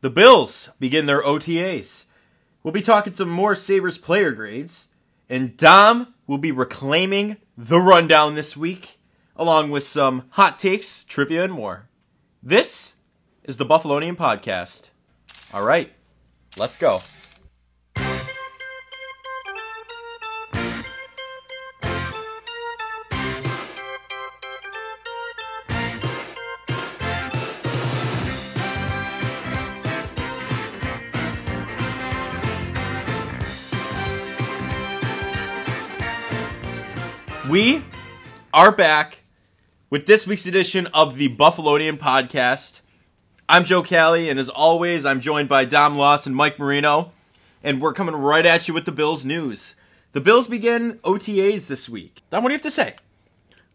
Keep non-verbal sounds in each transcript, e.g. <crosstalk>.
The Bills begin their OTAs. We'll be talking some more Sabres player grades. And Dom will be reclaiming the rundown this week, along with some hot takes, trivia, and more. This is the Buffalonian Podcast. All right, let's go. Are back with this week's edition of the Buffalonian Podcast. I'm Joe Kelly, and as always, I'm joined by Dom Loss and Mike Marino, and we're coming right at you with the Bills news. The Bills begin OTAs this week. Dom, what do you have to say?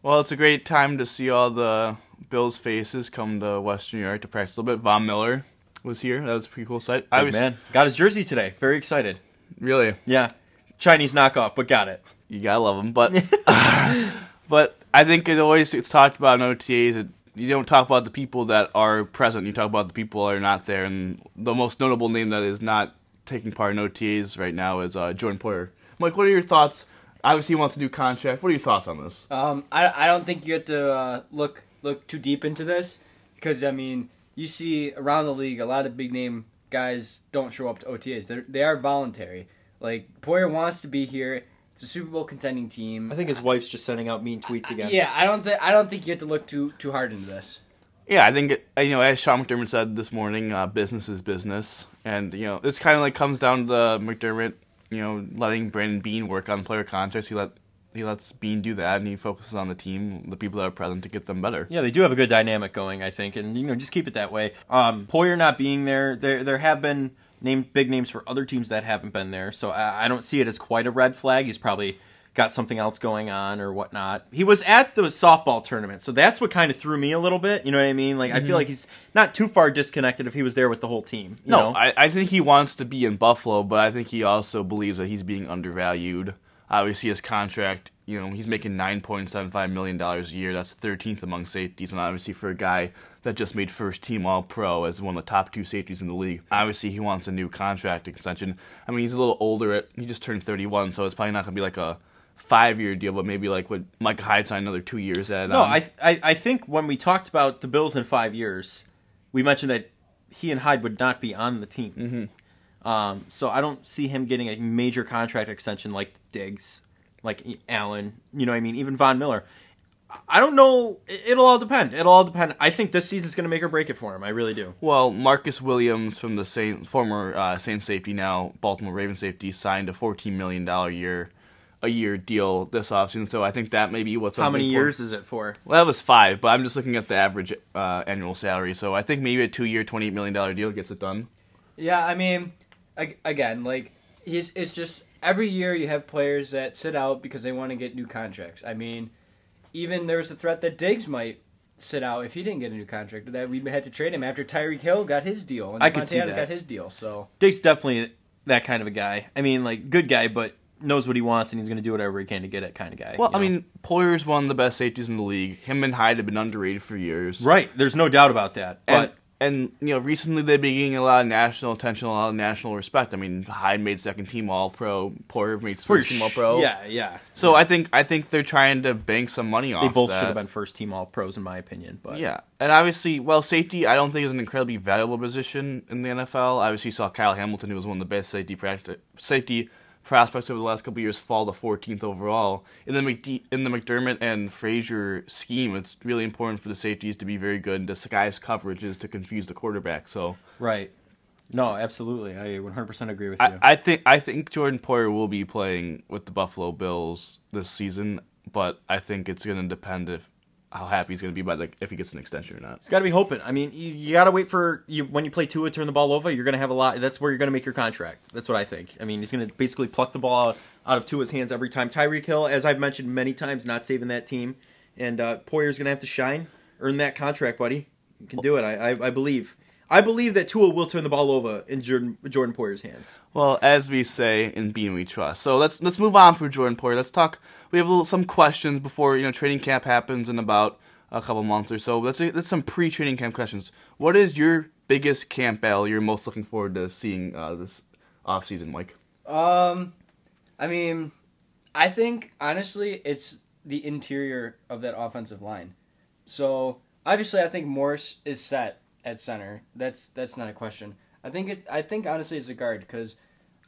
Well, it's a great time to see all the Bills faces come to Western New York to practice a little bit. Von Miller was here. That was a pretty cool sight. I was man got his jersey today. Very excited. Really? Yeah. Chinese knockoff, but got it. You gotta love him, but <laughs> <laughs> but I think it always it's talked about in OTAs. It, you don't talk about the people that are present. You talk about the people that are not there. And the most notable name that is not taking part in OTAs right now is uh, Jordan Poyer. Mike, what are your thoughts? Obviously, he wants a new contract. What are your thoughts on this? Um, I, I don't think you have to uh, look look too deep into this because I mean you see around the league a lot of big name guys don't show up to OTAs. They're, they are voluntary. Like Poyer wants to be here. It's a Super Bowl contending team. I think his wife's just sending out mean tweets again. Yeah, I don't think I don't think you have to look too too hard into this. Yeah, I think it, you know, as Sean McDermott said this morning, uh, business is business, and you know, this kind of like comes down to the McDermott, you know, letting Brandon Beane work on player contracts. He let he lets Beane do that, and he focuses on the team, the people that are present, to get them better. Yeah, they do have a good dynamic going, I think, and you know, just keep it that way. Um, Poyer not being there, there there have been named big names for other teams that haven't been there, so I, I don't see it as quite a red flag. He's probably got something else going on or whatnot. He was at the softball tournament, so that's what kind of threw me a little bit. You know what I mean? Like mm-hmm. I feel like he's not too far disconnected if he was there with the whole team. no, I, I, think he wants to be in Buffalo, but I think he also believes that he's being undervalued. Obviously, his contract, you know, he's making nine point seven five million dollars a year. That's thirteenth among safeties, and obviously for a guy that just made first team All Pro as one of the top two safeties in the league. Obviously, he wants a new contract extension. I mean, he's a little older. he just turned 31, so it's probably not going to be like a five year deal, but maybe like what Micah Hyde signed another two years at. No, um, I, I I think when we talked about the Bills in five years, we mentioned that he and Hyde would not be on the team. Mm-hmm. Um, so I don't see him getting a major contract extension like Diggs, like Allen. You know, what I mean, even Von Miller. I don't know. It'll all depend. It'll all depend. I think this season's going to make or break it for him. I really do. Well, Marcus Williams from the Saint, former uh, Saints safety, now Baltimore Ravens safety, signed a $14 million year a year deal this offseason. So I think that may be what's up. how many years is it for? Well, that was five, but I'm just looking at the average uh, annual salary. So I think maybe a two-year, $28 million deal gets it done. Yeah, I mean, again, like he's it's just every year you have players that sit out because they want to get new contracts. I mean even there was a threat that Diggs might sit out if he didn't get a new contract. That we had to trade him after Tyreek Hill got his deal and I could see that. got his deal. So Diggs definitely that kind of a guy. I mean, like good guy, but knows what he wants and he's going to do whatever he can to get it kind of guy. Well, I mean, Poyer's one of the best safeties in the league. Him and Hyde have been underrated for years. Right. There's no doubt about that. And, but and you know, recently they've been getting a lot of national attention, a lot of national respect. I mean, Hyde made second team All Pro, Poyer made first team All Pro. Yeah, yeah. So yeah. I think I think they're trying to bank some money off. They both that. should have been first team All Pros in my opinion. But yeah, and obviously, well, safety I don't think is an incredibly valuable position in the NFL. Obviously, you saw Kyle Hamilton, who was one of the best safety practice, safety prospects over the last couple years fall to 14th overall. In the McD- in the McDermott and Frazier scheme, it's really important for the safeties to be very good and disguise coverages to confuse the quarterback. So right. No, absolutely. I 100% agree with you. I, I think I think Jordan Poyer will be playing with the Buffalo Bills this season, but I think it's going to depend if how happy he's going to be by the if he gets an extension or not. He's got to be hoping. I mean, you, you got to wait for you when you play Tua to turn the ball over. You're going to have a lot. That's where you're going to make your contract. That's what I think. I mean, he's going to basically pluck the ball out, out of Tua's hands every time. Tyreek Hill, as I've mentioned many times, not saving that team, and uh, Poyer's going to have to shine, earn that contract, buddy. You can do it. I, I, I believe. I believe that Tua will turn the ball over in Jordan, Jordan Poyer's hands. Well, as we say in Beane We Trust. So let's let's move on from Jordan Poyer. Let's talk. We have little, some questions before you know training camp happens in about a couple months or so. Let's let's some pre-training camp questions. What is your biggest camp battle you're most looking forward to seeing uh, this offseason, Mike? Um, I mean, I think honestly, it's the interior of that offensive line. So obviously, I think Morse is set at center. That's that's not a question. I think it. I think honestly, it's a guard because,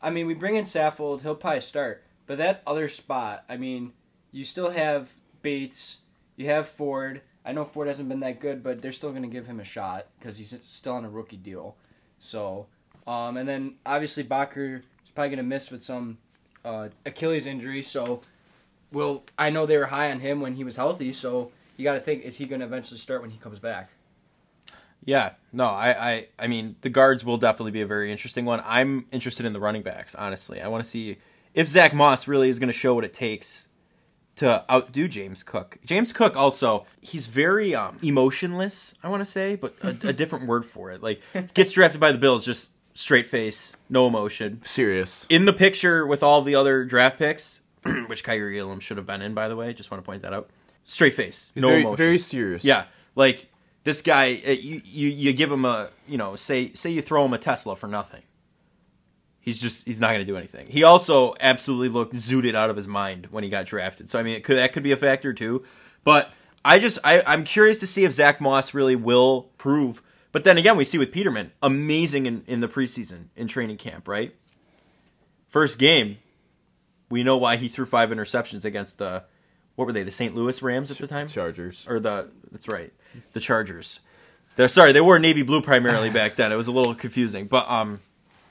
I mean, we bring in Saffold. He'll probably start, but that other spot. I mean, you still have Bates. You have Ford. I know Ford hasn't been that good, but they're still going to give him a shot because he's still on a rookie deal. So, um, and then obviously Boettger is probably going to miss with some uh, Achilles injury. So, well, I know they were high on him when he was healthy. So you got to think, is he going to eventually start when he comes back? Yeah, no, I, I, I mean, the guards will definitely be a very interesting one. I'm interested in the running backs, honestly. I want to see if Zach Moss really is going to show what it takes to outdo James Cook. James Cook also, he's very um, emotionless, I want to say, but a, a <laughs> different word for it. Like, gets drafted by the Bills, just straight face, no emotion. Serious. In the picture with all the other draft picks, <clears throat> which Kaiir Elam should have been in, by the way. Just want to point that out. Straight face, no very, emotion. Very serious. Yeah, like this guy, uh, you, you you give him a you know say say you throw him a Tesla for nothing. He's just he's not going to do anything. He also absolutely looked zooted out of his mind when he got drafted. So I mean, could that could be a factor too. But I just I, I'm curious to see if Zach Moss really will prove. But then again, we see with Peterman, amazing in, in the preseason in training camp, right? First game, we know why he threw five interceptions against the what were they the St. Louis Rams at the time Chargers. or the that's right the Chargers. They're sorry they wore navy blue primarily <laughs> back then. It was a little confusing, but um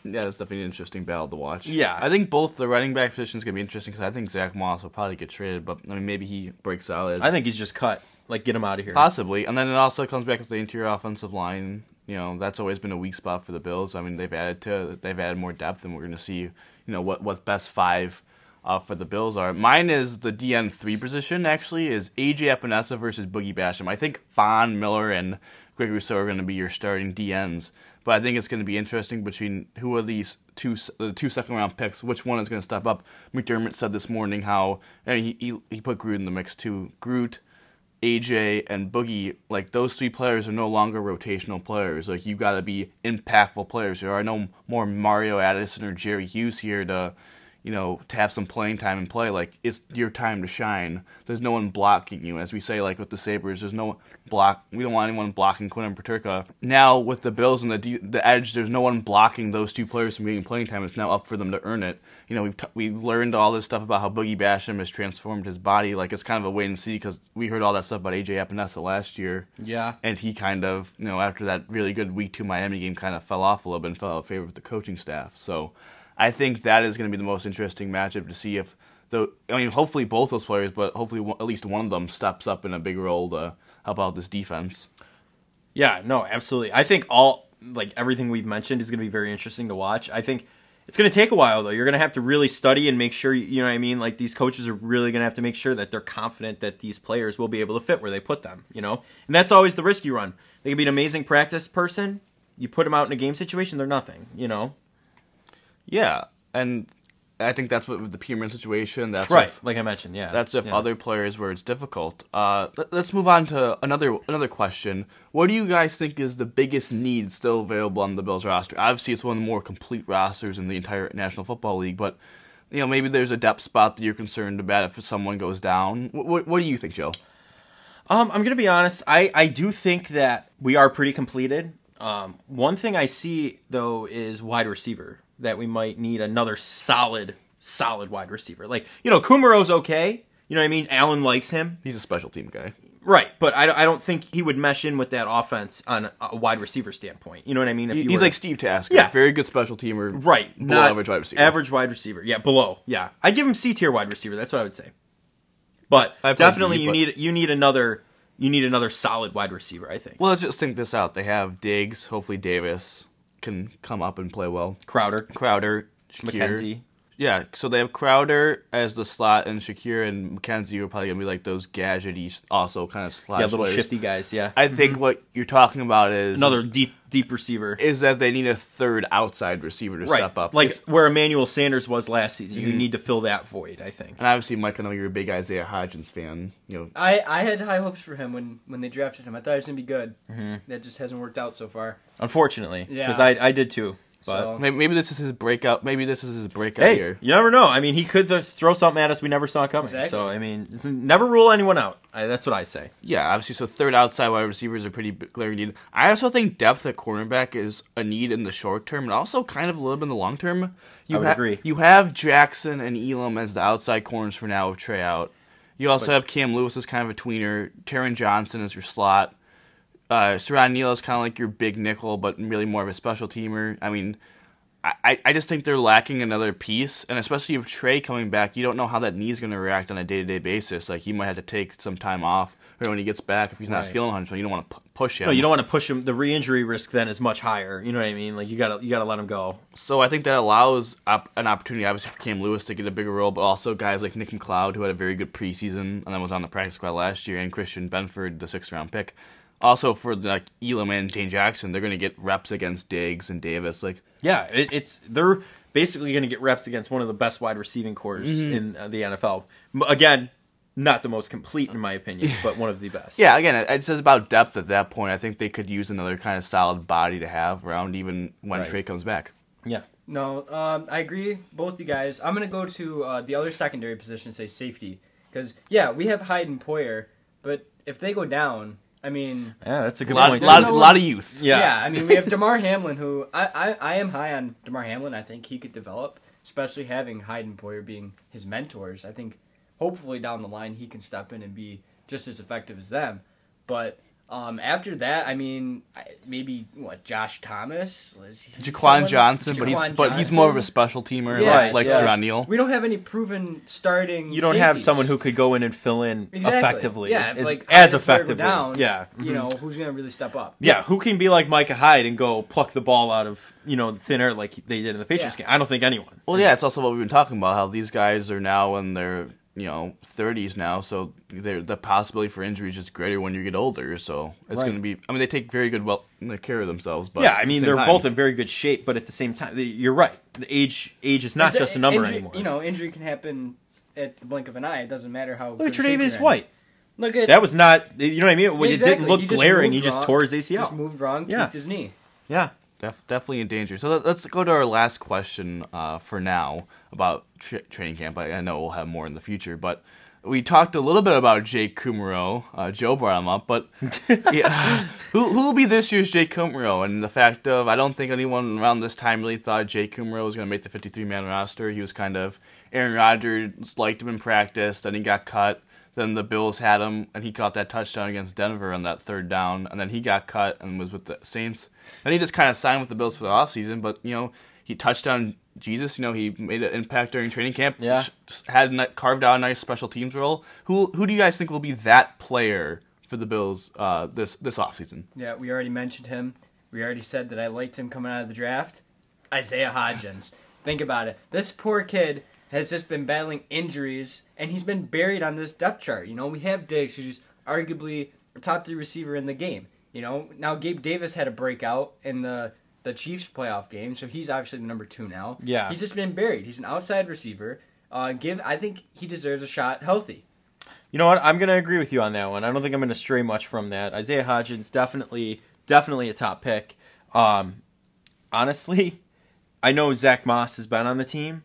Yeah, that's definitely an interesting battle to watch. Yeah. I think both the running back positions gonna be interesting because I think Zach Moss will probably get traded, but I mean maybe he breaks out as I think he's just cut. Like get him out of here. possibly, and then it also comes back with the interior offensive line. You know that's always been a weak spot for the Bills. I mean they've added to they've added more depth, and we're gonna see you know what what best five. Uh, for the Bills are mine is the DN three position actually is AJ Epenesa versus Boogie Basham. I think Von Miller and Greg Rousseau are going to be your starting DNs, but I think it's going to be interesting between who are these two the two second round picks. Which one is going to step up? McDermott said this morning how and he, he he put Groot in the mix too. Groot, AJ, and Boogie, like those three players are no longer rotational players. Like you got to be impactful players. There are no more Mario Addison or Jerry Hughes here to, you know, to have some playing time and play. Like it's your time to shine. There's no one blocking you, as we say, like with the Sabres. There's no block. We don't want anyone blocking Quinn and Peterka. Now with the Bills and the D- the Edge, there's no one blocking those two players from getting playing time. It's now up for them to earn it. You know, we've t- we've learned all this stuff about how Boogie Basham has transformed his body. Like it's kind of a wait and see because we heard all that stuff about AJ Epenesa last year. Yeah. And he kind of, you know, after that really good week two Miami game, kind of fell off a little bit and fell out of favor with the coaching staff. So I think that is going to be the most interesting matchup to see if the. I mean, hopefully both those players, but hopefully at least one of them steps up in a big role to help out this defense. Yeah, no, absolutely. I think all like everything we've mentioned is going to be very interesting to watch. I think it's going to take a while though. You're going to have to really study and make sure you know what I mean. Like these coaches are really going to have to make sure that they're confident that these players will be able to fit where they put them. You know, and that's always the risk you run. They can be an amazing practice person. You put them out in a game situation, they're nothing. You know, Yeah, and I think that's what with the Peterman situation. That's right? if- like I mentioned, yeah. That's if Yeah. other players where it's difficult. Uh, let, us move on to another another question. What do you guys think is the biggest need still available on the Bills roster? Obviously, it's one of the more complete rosters in the entire National Football League, but you know maybe there's a depth spot that you're concerned about if someone goes down. What, what, what do you think, Joe? Um, I'm gonna be honest. I I do think that we are pretty completed. Um, one thing I see though is wide receiver that we might need another solid, solid wide receiver. Like you know, Kumerow's okay. You know what I mean? Allen likes him, He's a special team guy. right? But I, I don't think he would mesh in with that offense on a wide receiver standpoint. You know what I mean? If He's were- like Steve Tasker. Yeah. very good special teamer. right, below not average wide receiver. Average wide receiver, yeah, below, yeah. I'd give him C tier wide receiver. That's what I would say. But definitely, you but- need you need another you need another solid wide receiver. I think Well, let's just think this out. They have Diggs. Hopefully, Davis can come up and play well. Crowder, Crowder, Shakir, McKenzie. Yeah, so they have Crowder as the slot, and Shakir and McKenzie are probably gonna be like those gadgety, also kind of slot. Yeah, little players. shifty guys. Yeah, I think what you're talking about is another deep deep receiver. is that they need a third outside receiver to right, step up. like It's- where Emmanuel Sanders was last season. Mm-hmm. You need to fill that void. I think. and obviously, Mike, I know you're a big Isaiah Hodgins fan. You know, I, I had high hopes for him when, when they drafted him. I thought he was gonna be good. That just hasn't worked out so far. Unfortunately, Yeah. because I I did too. But So maybe, maybe this is his breakout. Maybe this is his breakout hey, year. you never know. I mean, he could th- throw something at us we never saw coming. Exactly. So I mean, never rule anyone out. I, that's what I say. Yeah, obviously, so third outside wide receivers are pretty glaring need. I also think depth at cornerback is a need in the short term, and also kind of a little bit in the long term. You I would ha- agree. You have Jackson and Elam as the outside corners for now with Trey out. You also But- have Cam Lewis as kind of a tweener. Taron Johnson as your slot. Uh, Siran Neal is kind of like your big nickel, but really more of a special teamer. I mean, I, I just think they're lacking another piece, and especially with Trey coming back, you don't know how that knee's going to react on a day to day basis. Like he might have to take some time off, or when he gets back, if he's not Right. feeling 100, you don't want to push him. No, you don't want to push him. The re-injury risk then is much higher. You know what I mean? Like you gotta you gotta let him go. So I think that allows op- an opportunity, obviously, for Cam Lewis to get a bigger role, but also guys like Nick McCloud, who had a very good preseason and then was on the practice squad last year, and Christian Benford, the sixth round pick. Also for like Elam and Dane Jackson, they're going to get reps against Diggs and Davis. Like Yeah, it, it's they're basically going to get reps against one of the best wide receiving cores Mm-hmm. in uh, the NFL. Again, not the most complete in my opinion, <laughs> but one of the best. Yeah, again, it- it's just about depth at that point. I think they could use another kind of solid body to have around even when Right. Trey comes back. yeah. No, um, I agree, both you guys. I'm gonna go to uh, the other secondary position, say safety, because yeah, we have Hyde and Poyer, but if they go down, I mean, Yeah, that's a A good lot, point. lot. No- lot of youth. Yeah. yeah, I mean, we have Damar Hamlin, who I, I, I am high on Damar Hamlin. I think he could develop, especially having Hyde and Poyer being his mentors. I think hopefully down the line he can step in and be just as effective as them. But um, after that, I mean, maybe what Josh Thomas, is he Jaquan someone? Johnson, but he's Jaquan but he's more of a special teamer, Yeah, like, like yeah. Siran Neal. We don't have any proven starting. You don't have someone who could go in and fill in Exactly. effectively. Yeah, as, like, as Hyde and Poyer go effectively. down, yeah. You Mhm. know who's gonna really step up? Yeah, who can be like Micah Hyde and go pluck the ball out of you know the thin air like they did in the Patriots Yeah. game? I don't think anyone. Well, yeah, it's also what we've been talking about. How these guys are now in their you know 30s now, so they're, the possibility for injury is just greater when you get older. So it's Right. going to be. I mean, they take very good well care of themselves. But yeah, I mean same they're time- both in very good shape, but at the same time, you're right. The age age is not But just a number injury- anymore. You know, injury can happen at the blink of an eye. It doesn't matter how. look good at a shape Tre'Davious you're. White. Look at That was not. You know what I mean? It Exactly. didn't look He glaring. He just wrong. tore his ACL. Just moved wrong, Yeah. tweaked his knee. yeah. Def- definitely in danger. So let, us go to our last question uh, for now about tra- training camp. I, I know we'll have more in the future, but we talked a little bit about Jake Kumerow. Uh, Joe brought him up, but <laughs> yeah, who who will be this year's Jake Kumerow? And the fact of I don't think anyone around this time really thought Jake Kumerow was going to make the 53 man roster. He was kind of Aaron Rodgers liked him in practice, then he got cut. Then the Bills had him, and he caught that touchdown against Denver on that third down, and then he got cut and was with the Saints. Then he just kind of signed with the Bills for the offseason, but, you know, he touched touchdown Jesus. You know, he made an impact during training camp. Yeah. Had carved out a nice special teams role. Who who do you guys think will be that player for the Bills uh, this this offseason? Yeah, we already mentioned him. We already said that I liked him coming out of the draft. Isaiah Hodgins. Think about it. This poor kid has just been battling injuries, and he's been buried on this depth chart. You know, we have Diggs, who's arguably a top three receiver in the game. You know, now Gabe Davis had a breakout in the the Chiefs playoff game, so he's obviously the number two now. Yeah. he's just been buried. He's an outside receiver. Uh, give, I think he deserves a shot, healthy. You know what? I'm going to agree with you on that one. I don't think I'm going to stray much from that. Isaiah Hodgins definitely, definitely a top pick. Um, honestly, I know Zach Moss has been on the team,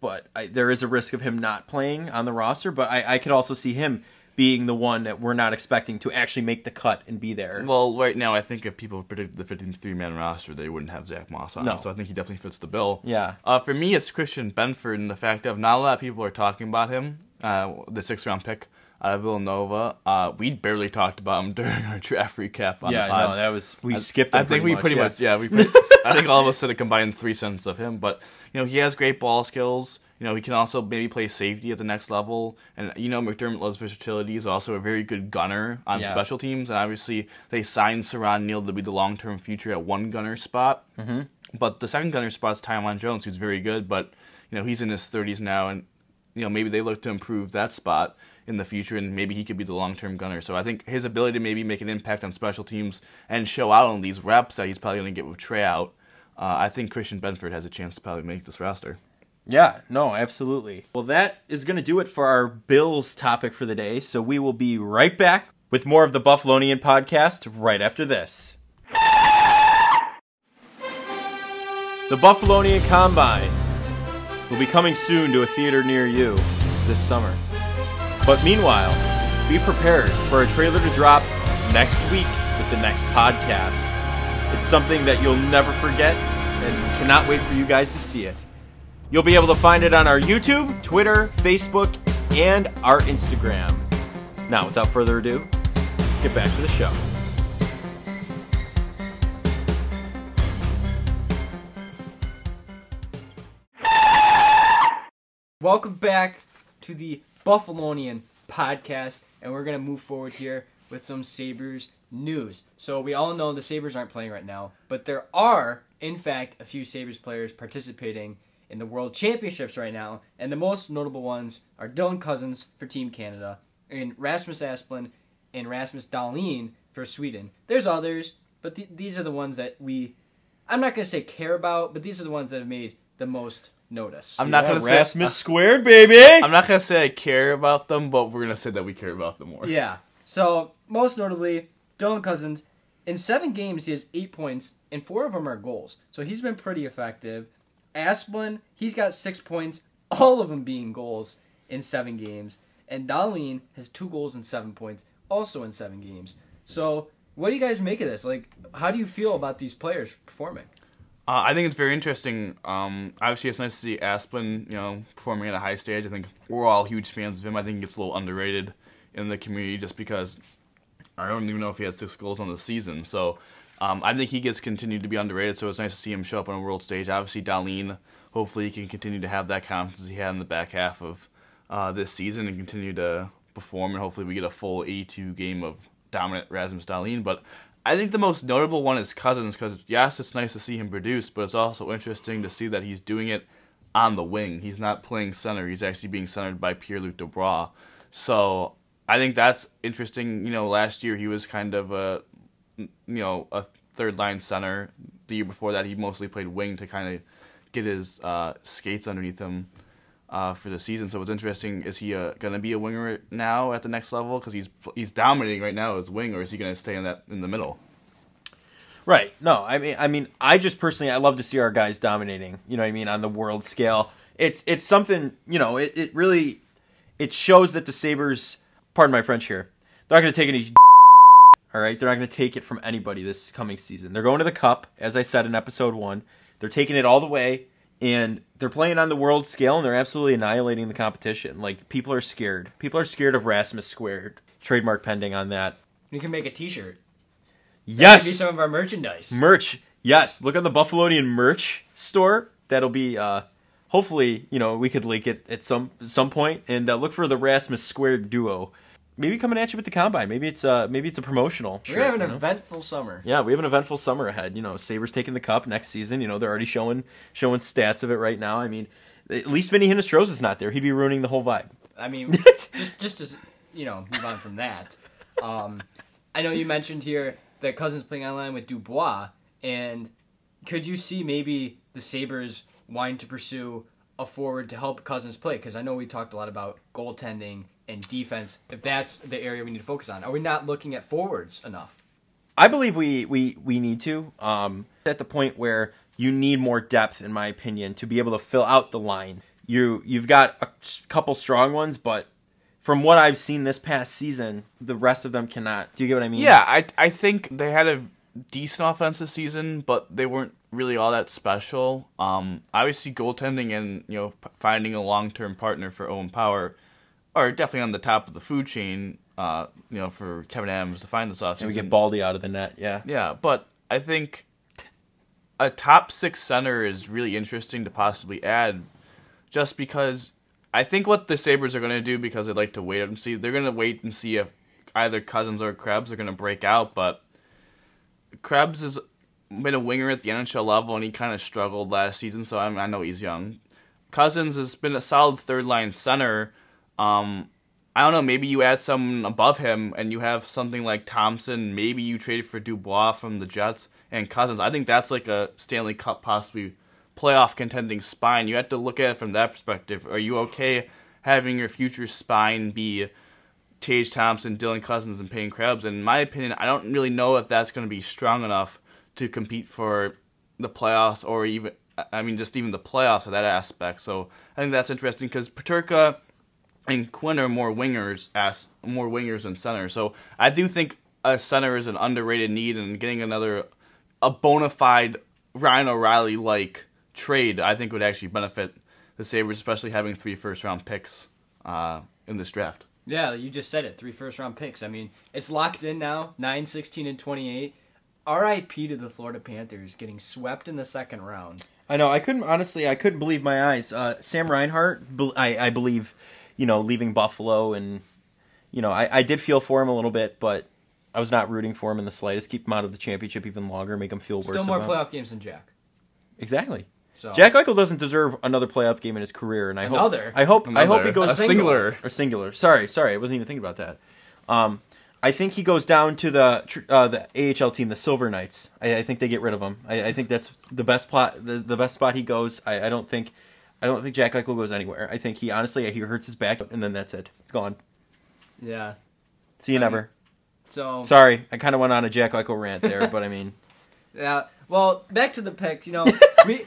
but I, there is a risk of him not playing on the roster. But I, I could also see him being the one that we're not expecting to actually make the cut and be there. Well, right now, I think if people predicted the 53 man roster, they wouldn't have Zach Moss on. No. So I think he definitely fits the bill. Yeah. Uh, for me, it's Christian Benford and the fact of not a lot of people are talking about him, uh, the sixth round pick out of Villanova. Uh, we barely talked about him <laughs> during our draft recap on yeah, the pod. no, that was we I- skipped. I think we pretty yeah. much, yeah, we. Pretty, <laughs> I think all of us said a combined three sentences of him, but you know he has great ball skills. You know he can also maybe play safety at the next level, and you know McDermott loves versatility. He's also a very good gunner on Yeah. special teams, and obviously they signed Siran Neal to be the long term future at one gunner spot. Mm-hmm. But the second gunner spot's Taiwan Jones, who's very good, but you know he's in his 30s now, and you know maybe they look to improve that spot in the future, and maybe he could be the long term gunner. So I think his ability to maybe make an impact on special teams and show out on these reps that he's probably going to get with Trey out. Uh, I think Christian Benford has a chance to probably make this roster. Yeah, no, absolutely. Well, that is going to do it for our Bills topic for the day. So we will be right back with more of the Buffalonian podcast right after this. The Buffalonian Combine will be coming soon to a theater near you this summer. But meanwhile, be prepared for a trailer to drop next week with the next podcast. It's something that you'll never forget and cannot wait for you guys to see it. You'll be able to find it on our YouTube, Twitter, Facebook, and our Instagram. Now, without further ado, let's get back to the show. Welcome back to the Buffalonian podcast, and we're gonna move forward here with some Sabres news. So we all know the Sabres aren't playing right now, but there are, in fact, a few Sabres players participating in the World Championships right now, and the most notable ones are Dylan Cozens for Team Canada, and Rasmus Asplund and Rasmus Dahlin for Sweden. There's others, but th- these are the ones that we, I'm not gonna say care about, but these are the ones that have made the most notice. I'm not Yeah, gonna say Rasmus squared, baby. I'm not gonna say I care about them, but we're gonna say that we care about them more. Yeah. So most notably, Dylan Cozens. In seven games, he has eight points, and four of them are goals. So he's been pretty effective. Asplund, he's got six points, all of them being goals in seven games. And Dahlin has two goals and seven points, also in seven games. So what do you guys make of this? Like, how do you feel about these players performing? Uh, I think it's very interesting. Um, obviously, it's nice to see Aspen, you know, performing at a high stage. I think we're all huge fans of him. I think he gets a little underrated in the community just because I don't even know if he had six goals on the season. So um, I think he gets continued to be underrated. So it's nice to see him show up on a world stage. Obviously, Dahlin, hopefully, he can continue to have that confidence he had in the back half of uh, this season and continue to perform. And hopefully, we get a full 82 game of dominant Rasmus Dahlin. But I think the most notable one is Cozens because yes, it's nice to see him produce, but it's also interesting to see that he's doing it on the wing. He's not playing center; he's actually being centered by Pierre Luc Dubois. So I think that's interesting. You know, last year he was kind of a you know a third line center. The year before that, he mostly played wing to kind of get his uh, skates underneath him. Uh, for the season, so what's interesting is he uh, going to be a winger now at the next level because he's he's dominating right now as wing, or is he going to stay in that in the middle? Right. No, I mean, I mean, I just personally, I love to see our guys dominating. You know, I mean, on the world scale, it's it's something. You know, it, it really it shows that the Sabres, pardon my French here, they're not going to take any. All right, they're not going to take it from anybody this coming season. They're going to the cup, as I said in episode one. They're taking it all the way, and they're playing on the world scale, and they're absolutely annihilating the competition. Like people are scared. People are scared of Rasmus squared. Trademark pending on that. You can make a T-shirt. Yes, Maybe some of our merchandise. merch yes look on the buffalonian merch store that'll be uh hopefully you know we could link it at some some point and uh, look for the rasmus squared duo maybe coming at you with the combine maybe it's uh maybe it's a promotional We're shirt, having you an know? eventful summer. yeah we have an eventful summer ahead you know sabres taking the cup next season you know they're already showing showing stats of it right now i mean at least Vinnie Hinostroza is not there he'd be ruining the whole vibe I mean, <laughs> just just to you know move on from that. Um, I know you mentioned here that Cozens playing online with Dubois, and could you see maybe the Sabres wanting to pursue a forward to help Cozens play? Because I know we talked a lot about goaltending and defense. If that's the area we need to focus on, are we not looking at forwards enough? I believe we we we need to. Um, at the point where you need more depth, in my opinion, to be able to fill out the line. You you've got a couple strong ones, but from what I've seen this past season, the rest of them cannot. Do you get what I mean? Yeah, I I think they had a decent offensive season, but they weren't really all that special. Um, obviously, goaltending and you know finding a long term partner for Owen Power are definitely on the top of the food chain. Uh, you know, for Kevyn Adams to find this offseason. And we get Baldy out of the net. Yeah. Yeah, but I think a top six center is really interesting to possibly add, just because I think what the Sabres are going to do because they like to wait and see. They're going to wait and see if either Cozens or Krebs are going to break out, but Krebs has been a winger at the NHL level and he kind of struggled last season. So I, mean, I know he's young. Cousins has been a solid third line center. Um, I don't know. Maybe you add someone above him, and you have something like Thompson. Maybe you trade for Dubois from the Jets and Cozens. I think that's like a Stanley Cup possibly playoff contending spine. You have to look at it from that perspective. Are you okay having your future spine be Tage Thompson, Dylan Cozens, and Peyton Krebs? And in my opinion, I don't really know if that's going to be strong enough to compete for the playoffs or even, I mean, just even the playoffs of that aspect. So I think that's interesting because Peterka and Quinn are more wingers as more wingers than centers. So I do think a center is an underrated need, and getting another a bona fide Ryan O'Reilly like trade, I think would actually benefit the Sabres, especially having three first round picks uh, in this draft. Yeah, you just said it. Three first round picks. I mean, it's locked in now 9, 16, and 28. RIP to the Florida Panthers getting swept in the second round. I know. I couldn't honestly. I couldn't believe my eyes. Uh, Sam Reinhart. I, I believe, you know, leaving Buffalo, and you know, I, I did feel for him a little bit, but I was not rooting for him in the slightest. Keep him out of the championship even longer. Make him feel worse. Still more about it. playoff games than Jack. Exactly. So Jack Eichel doesn't deserve another playoff game in his career, and I Another? hope I hope I hope he goes A singular. or singular. Sorry, sorry, I wasn't even thinking about that. Um, I think he goes down to the uh, the AHL team, the Silver Knights. I, I think they get rid of him. I, I think that's the best plot, the, the best spot he goes. I, I don't think, I don't think Jack Eichel goes anywhere. I think he honestly he hurts his back, and then that's it. It's gone. yeah. See you I mean- never. So Sorry, I kind of went on a Jack Eichel rant there, but I mean, <laughs> Yeah. Well, back to the picks. You know, <laughs> we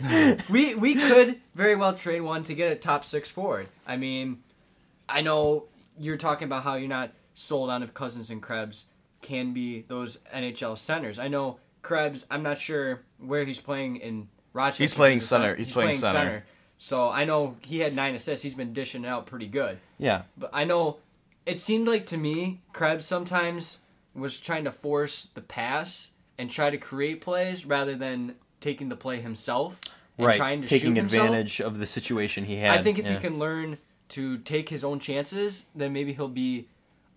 we we could very well trade one to get a top six forward. I mean, I know you're talking about how you're not sold on if Cozens and Krebs can be those NHL centers. I know Krebs. I'm not sure where he's playing in Rochester. He's playing a center. He's playing center. So I know he had nine assists. He's been dishing it out pretty good. yeah, But I know it seemed like to me Krebs sometimes was trying to force the pass and try to create plays rather than taking the play himself and right. trying to Taking shoot himself. advantage of the situation he had. I think if yeah. he can learn to take his own chances, then maybe he'll be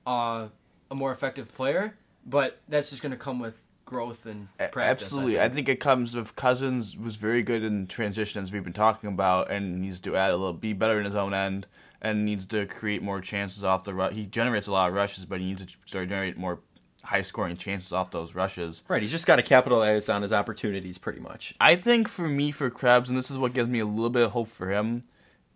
uh, a more effective player. But that's just going to come with growth and A- practice. Absolutely. I think it comes with Cozens was very good in transition as we've been talking about and needs to add a little be better in his own end and needs to create more chances off the rush. He generates a lot of rushes, but he needs to start generating more high scoring chances off those rushes. Right, he's just got to capitalize on his opportunities, pretty much. I think for me, for Krebs, and this is what gives me a little bit of hope for him,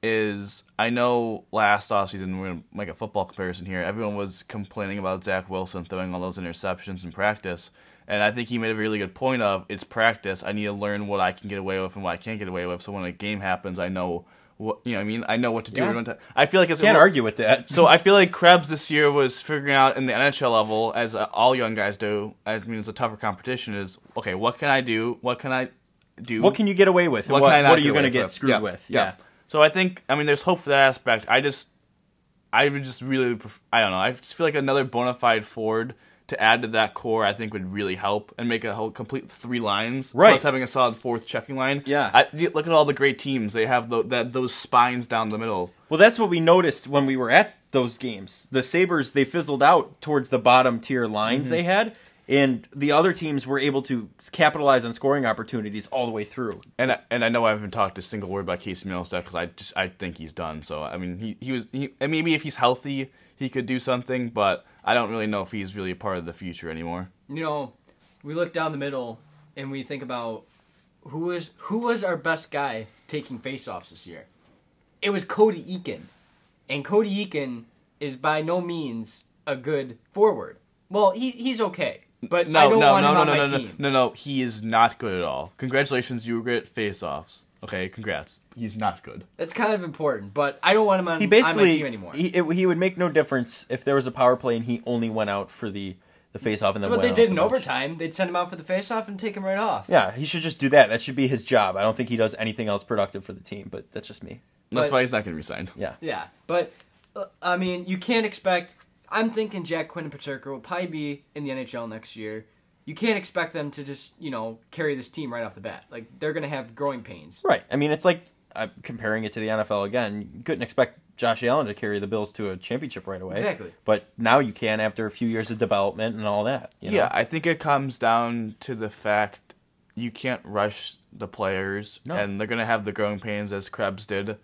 is I know last offseason, we're going to make a football comparison here. Everyone was complaining about Zach Wilson throwing all those interceptions in practice. And I think he made a really good point of it's practice. I need to learn what I can get away with and what I can't get away with. So when a game happens, I know what you know. I mean, I know what to do. Yeah. I feel like it's Can't little- argue with that. <laughs> so I feel like Krebs this year was figuring out in the NHL level, as uh, all young guys do. I mean, it's a tougher competition. Is okay. What can I do? What can I do? what can you get away with? What What, can I not what are you going to get with? screwed Yeah, with? yeah. Yeah. So I think I mean there's hope for that aspect. I just I would just really I don't know. I just feel like another bona fide Ford to add to that core I think would really help and make a whole complete three lines. Right. Plus having a solid fourth checking line. Yeah. I, look at all the great teams. They have tho- that those spines down the middle. Well, that's what we noticed when we were at those games. The Sabres, they fizzled out towards the bottom tier lines Mm-hmm. they had, and the other teams were able to capitalize on scoring opportunities all the way through. And I, and I know I haven't talked a single word about Casey Mittelstadt because I just I think he's done. So I mean he he was he, and maybe if he's healthy he could do something, but I don't really know if he's really a part of the future anymore. you know, we look down the middle and we think about who is who was our best guy taking faceoffs this year. It was Cody Eakin, and Cody Eakin is by no means a good forward. Well, he he's okay, but No, I don't no, want no, him no, on no, my no, no, team. no, no. He is not good at all. Congratulations, you were great at face-offs. Okay, congrats. He's not good. That's kind of important, but I don't want him on, He on my basically team anymore. he it, he would make no difference if there was a power play and he only went out for the the face off and That's then what they did off in bench. overtime. They'd send him out for the faceoff and take him right off. Yeah, he should just do that. That should be his job. I don't think he does anything else productive for the team, but that's just me. That's But- why he's not going to be signed. Yeah. Yeah, but uh, I mean, you can't expect. I'm thinking Jack Quinn and Peterka will probably be in the NHL next year. You can't expect them to just you know carry this team right off the bat. Like they're gonna have growing pains. Right. I mean, it's like uh, comparing it to the NFL again. You couldn't expect Josh Allen to carry the Bills to a championship right away. Exactly. But now you can after a few years of development and all that. You know? Yeah, I think it comes down to the fact you can't rush the players, No. and they're gonna have the growing pains as Krebs did.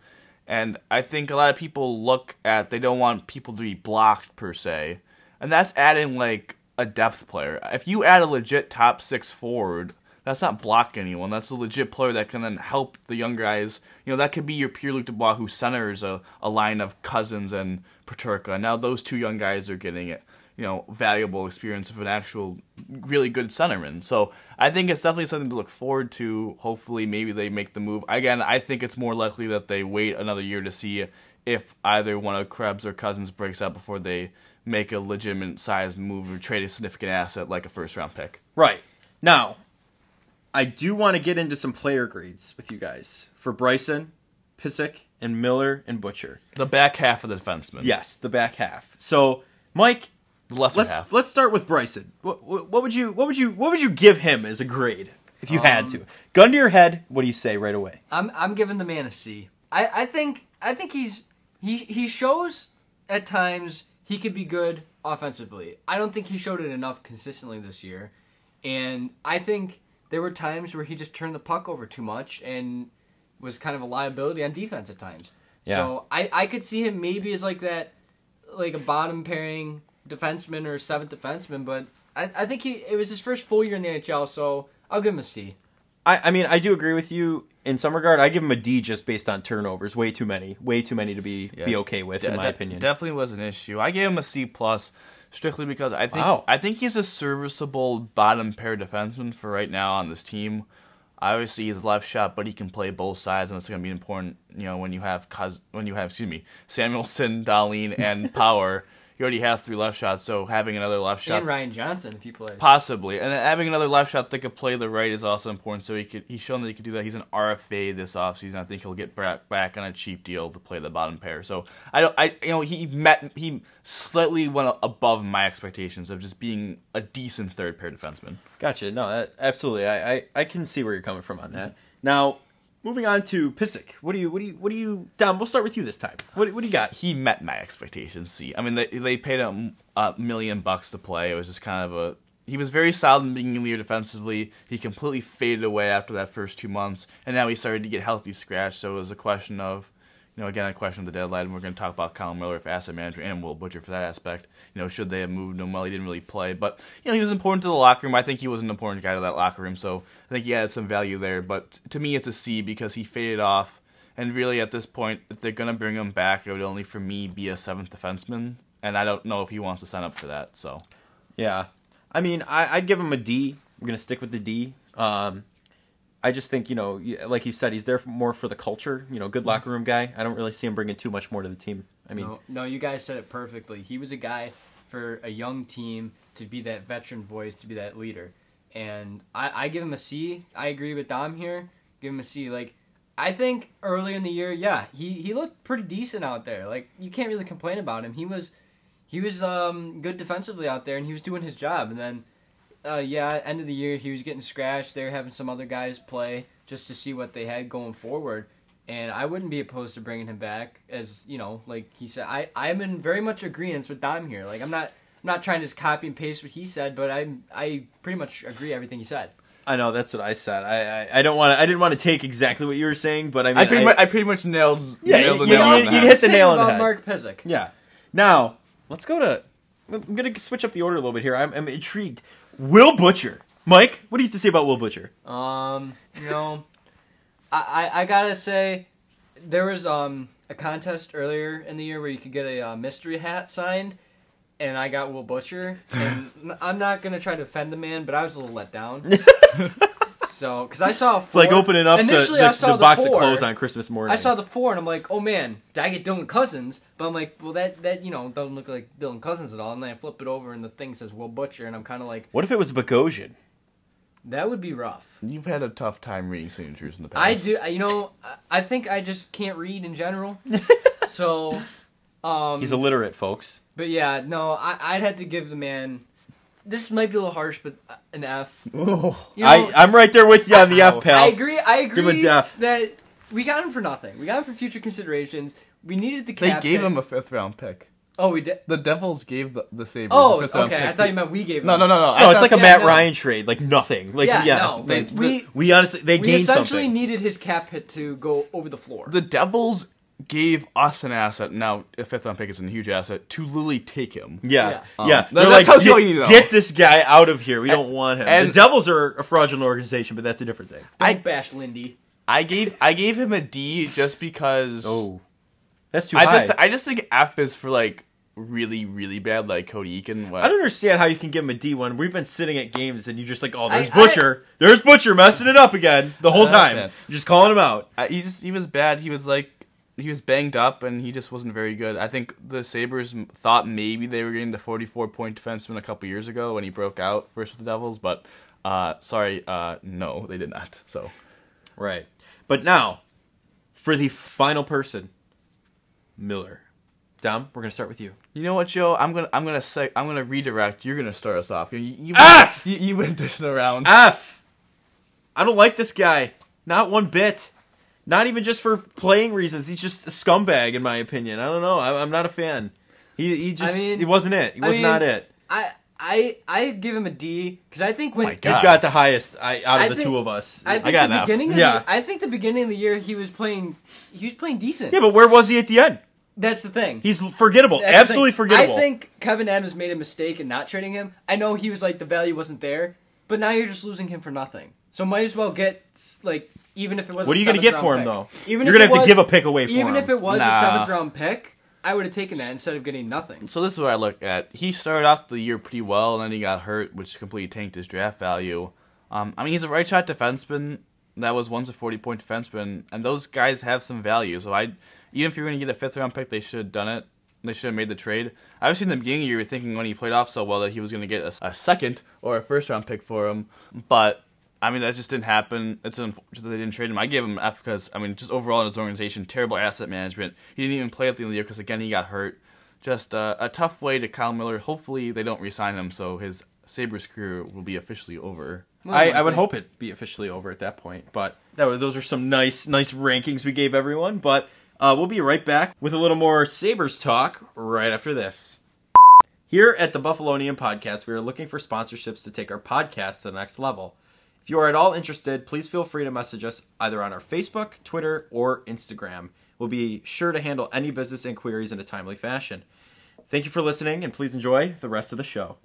And I think a lot of people look at they don't want people to be blocked per se, and that's adding like a depth player. If you add a legit top six forward, that's not block anyone. That's a legit player that can then help the young guys. You know, that could be your Pierre Luc Dubois who centers a, a line of Cozens and Peterka. Now those two young guys are getting it. You know, valuable experience of an actual really good centerman. So I think it's definitely something to look forward to. Hopefully, maybe they make the move. Again, I think it's more likely that they wait another year to see if either one of Krebs or Cozens breaks out before they make a legitimate size move or trade a significant asset like a first round pick. Right. Now, I do want to get into some player grades with you guys for Bryson, Pysyk, and Miller and Butcher. The back half of the defenseman. Yes, the back half. So, Mike, The lesser let's half. let's start with Bryson. What, what, what would you what would you what would you give him as a grade if you Um, had to? Gun to your head. What do you say right away? I'm I'm giving the man a C. I, I think I think he's he he shows at times he could be good offensively. I don't think he showed it enough consistently this year, and I think there were times where he just turned the puck over too much and was kind of a liability on defense at times. Yeah. So I I could see him maybe as like that like a bottom pairing defenseman or seventh defenseman, but I, I think he it was his first full year in the NHL, so I'll give him a C. I, I mean, I do agree with you in some regard. I give him a D just based on turnovers. Way too many. Way too many to be Yeah. be okay with, De- in my de- opinion. definitely was an issue. I gave him a C plus strictly because I think Wow. I think he's a serviceable bottom pair defenseman for right now on this team. Obviously, he's left shot, but he can play both sides, and it's going to be important. You know, when you have Cos- when you have excuse me Samuelsson, Dahlin, and <laughs> Power, you already have three left shots. So having another left shot And Ryan Johnson if he plays. Possibly, and having another left shot that could play the right is also important. So he could he's shown that he could do that. He's an RFA this offseason. I think he'll get back back on a cheap deal to play the bottom pair. So I don't, I you know he met he slightly went above my expectations of just being a decent third pair defenseman. Gotcha. No, that, absolutely. I, I, I can see where you're coming from on that. Now, moving on to Pysyk. What do you what do you what do you Dom? We'll start with you this time. What what do you got? He met my expectations. See, I mean they they paid him a million bucks to play. It was just kind of a he was very solid in of the year defensively. He completely faded away after that first two months, and now he started to get healthy scratch. So it was a question of, you know, again a question of the deadline. And we're going to talk about Colin Miller for asset management and Will Butcher for that aspect. You know, should they have moved him? Well, he didn't really play, but you know he was important to the locker room. I think he was an important guy to that locker room, so I think he added some value there. But to me, it's a C because he faded off. And really, at this point, if they're gonna bring him back, it would only for me be a seventh defenseman, and I don't know if he wants to sign up for that. So Yeah, I mean, I, I'd give him a D. I'm gonna stick with the D. Um, I just think you know, like you said, he's there more for the culture. You know, good locker room guy. I don't really see him bringing too much more to the team. I mean, no, no, you guys said it perfectly. He was a guy for a young team to be that veteran voice, to be that leader. And I, I give him a C. I agree with Dom here. Give him a C. Like, I think early in the year, yeah, he, he looked pretty decent out there. Like, you can't really complain about him. He was he was um, good defensively out there, and he was doing his job. And then, uh, yeah, end of the year, he was getting scratched. They were having some other guys play just to see what they had going forward. And I wouldn't be opposed to bringing him back, as you know, like he said. I I'm in very much agreement with Dom here. Like I'm not I'm not trying to just copy and paste what he said, but I I pretty much agree everything he said. I know that's what I said. I I, I don't want to. I didn't want to take exactly what you were saying, but I mean, I pretty much I pretty much nailed Yeah, nailed the you- nail you- on the you hit the nail on the head. Mark Pysyk. Yeah. Now let's go to. I'm gonna switch up the order a little bit here. I'm, I'm intrigued. Will Butcher, Mike. What do you have to say about Will Butcher? Um, you know, I, I I gotta say, there was um a contest earlier in the year where you could get a uh, mystery hat signed, and I got Will Butcher, and <laughs> I'm not gonna try to offend the man, but I was a little let down. <laughs> so, because I saw It's like opening up the, Initially, the, I saw the box four. of clothes on Christmas morning. I saw the four, and I'm like, oh man, did I get Dylan Cozens? But I'm like, well, that that you know doesn't look like Dylan Cozens at all. And then I flip it over, and the thing says Will Butcher, and I'm kind of like, What if it was Bogosian? that would be rough. You've had a tough time reading signatures in the past. I do. You know, I- I think I just can't read in general. <laughs> so, um, He's illiterate, folks. but yeah, no, I, I'd have to give the man. This might be a little harsh, but uh, an F. You know, I I'm right there with you on the F, pal. I agree. I Give him a agree F. that we got him for nothing. We got him for future considerations. We needed the cap. They gave hit. him a fifth round pick. Oh, we did. The Devils gave the, the Sabres. Oh, the fifth round okay. I thought you meant we gave. Him. no, no, no. I No, it's like a yeah, Matt no. Ryan trade, like nothing. Like Yeah, yeah, no, they- like, we- we honestly they We gained essentially something. needed his cap hit to go over the floor. The Devils gave us an asset. Now, a fifth round pick is a huge asset to literally take him. Yeah, Yeah. Um, yeah. that- They're that like, tells you get, all you need to know." get this guy out of here. We don't want him. and- the Devils are a fraudulent organization, but that's a different thing. Don't I- bash Lindy. I gave I gave him a D just because. Oh, that's too I high. just I just think F is for like really really bad like Cody Eakin. I don't understand how you can give him a D when we've been sitting at games and you're just like, oh, there's I- Butcher, there's Butcher messing it up again the whole Uh, time. yeah. You're just calling him out. I, he just he was bad. He was like he was banged up and he just wasn't very good. I think the Sabres thought maybe they were getting the 44 point defenseman a couple years ago when he broke out first with the Devils, but uh, sorry, uh, no, they did not. So Right. But now, for the final person, Miller. Dom, we're gonna start with you. you know what, Joe? I'm gonna I'm gonna say I'm gonna redirect. You're gonna start us off. You you, F! you, you went dishing around. F. I don't like this guy. Not one bit. Not even just for playing reasons. He's just a scumbag, in my opinion. I don't know. I, I'm not a fan. He he just I mean- he wasn't it. He I was mean, not it. I I I give him a D because I think when oh my You've got the highest I, out of I the think- two of us. I think got the an F. beginning of Yeah. the, I think the beginning of the year he was playing he was playing decent. yeah, but where was he at the end? That's the thing. He's forgettable. That's Absolutely forgettable. I think Kevyn Adams made a mistake in not trading him. I know he was like the value wasn't there, but now you're just losing him for nothing. So might as well get like even if it was. What a are you gonna seventh get for him round though? pick. Even You're gonna it have to give a pick away for him. Even him. if it was Nah. a seventh round pick, I would have taken that instead of getting nothing. So this is what I look at. He started off the year pretty well, and then he got hurt, which completely tanked his draft value. Um, I mean, he's a right shot defenseman that was once a forty point defenseman, and those guys have some value. So I, even if you're going to get a fifth round pick, they should have done it. They should have made the trade. Obviously, in the beginning, you were thinking when he played off so well that he was going to get a, a second or a first round pick for him, but I mean that just didn't happen. It's unfortunate that they didn't trade him. I gave him F because I mean just overall in his organization, terrible asset management. He didn't even play at the end of the year because again he got hurt. Just uh, a tough way to Kyle Miller. Hopefully they don't re-sign him, so his Sabres career will be officially over. I, I would hope it be officially over at that point. But that was, those are some nice nice rankings we gave everyone. But uh, we'll be right back with a little more Sabres talk right after this. Here at the Buffalonian Podcast, we are looking for sponsorships to take our podcast to the next level. If you are at all interested, please feel free to message us either on our Facebook, Twitter, or Instagram. We'll be sure to handle any business inquiries in a timely fashion. Thank you for listening, and please enjoy the rest of the show.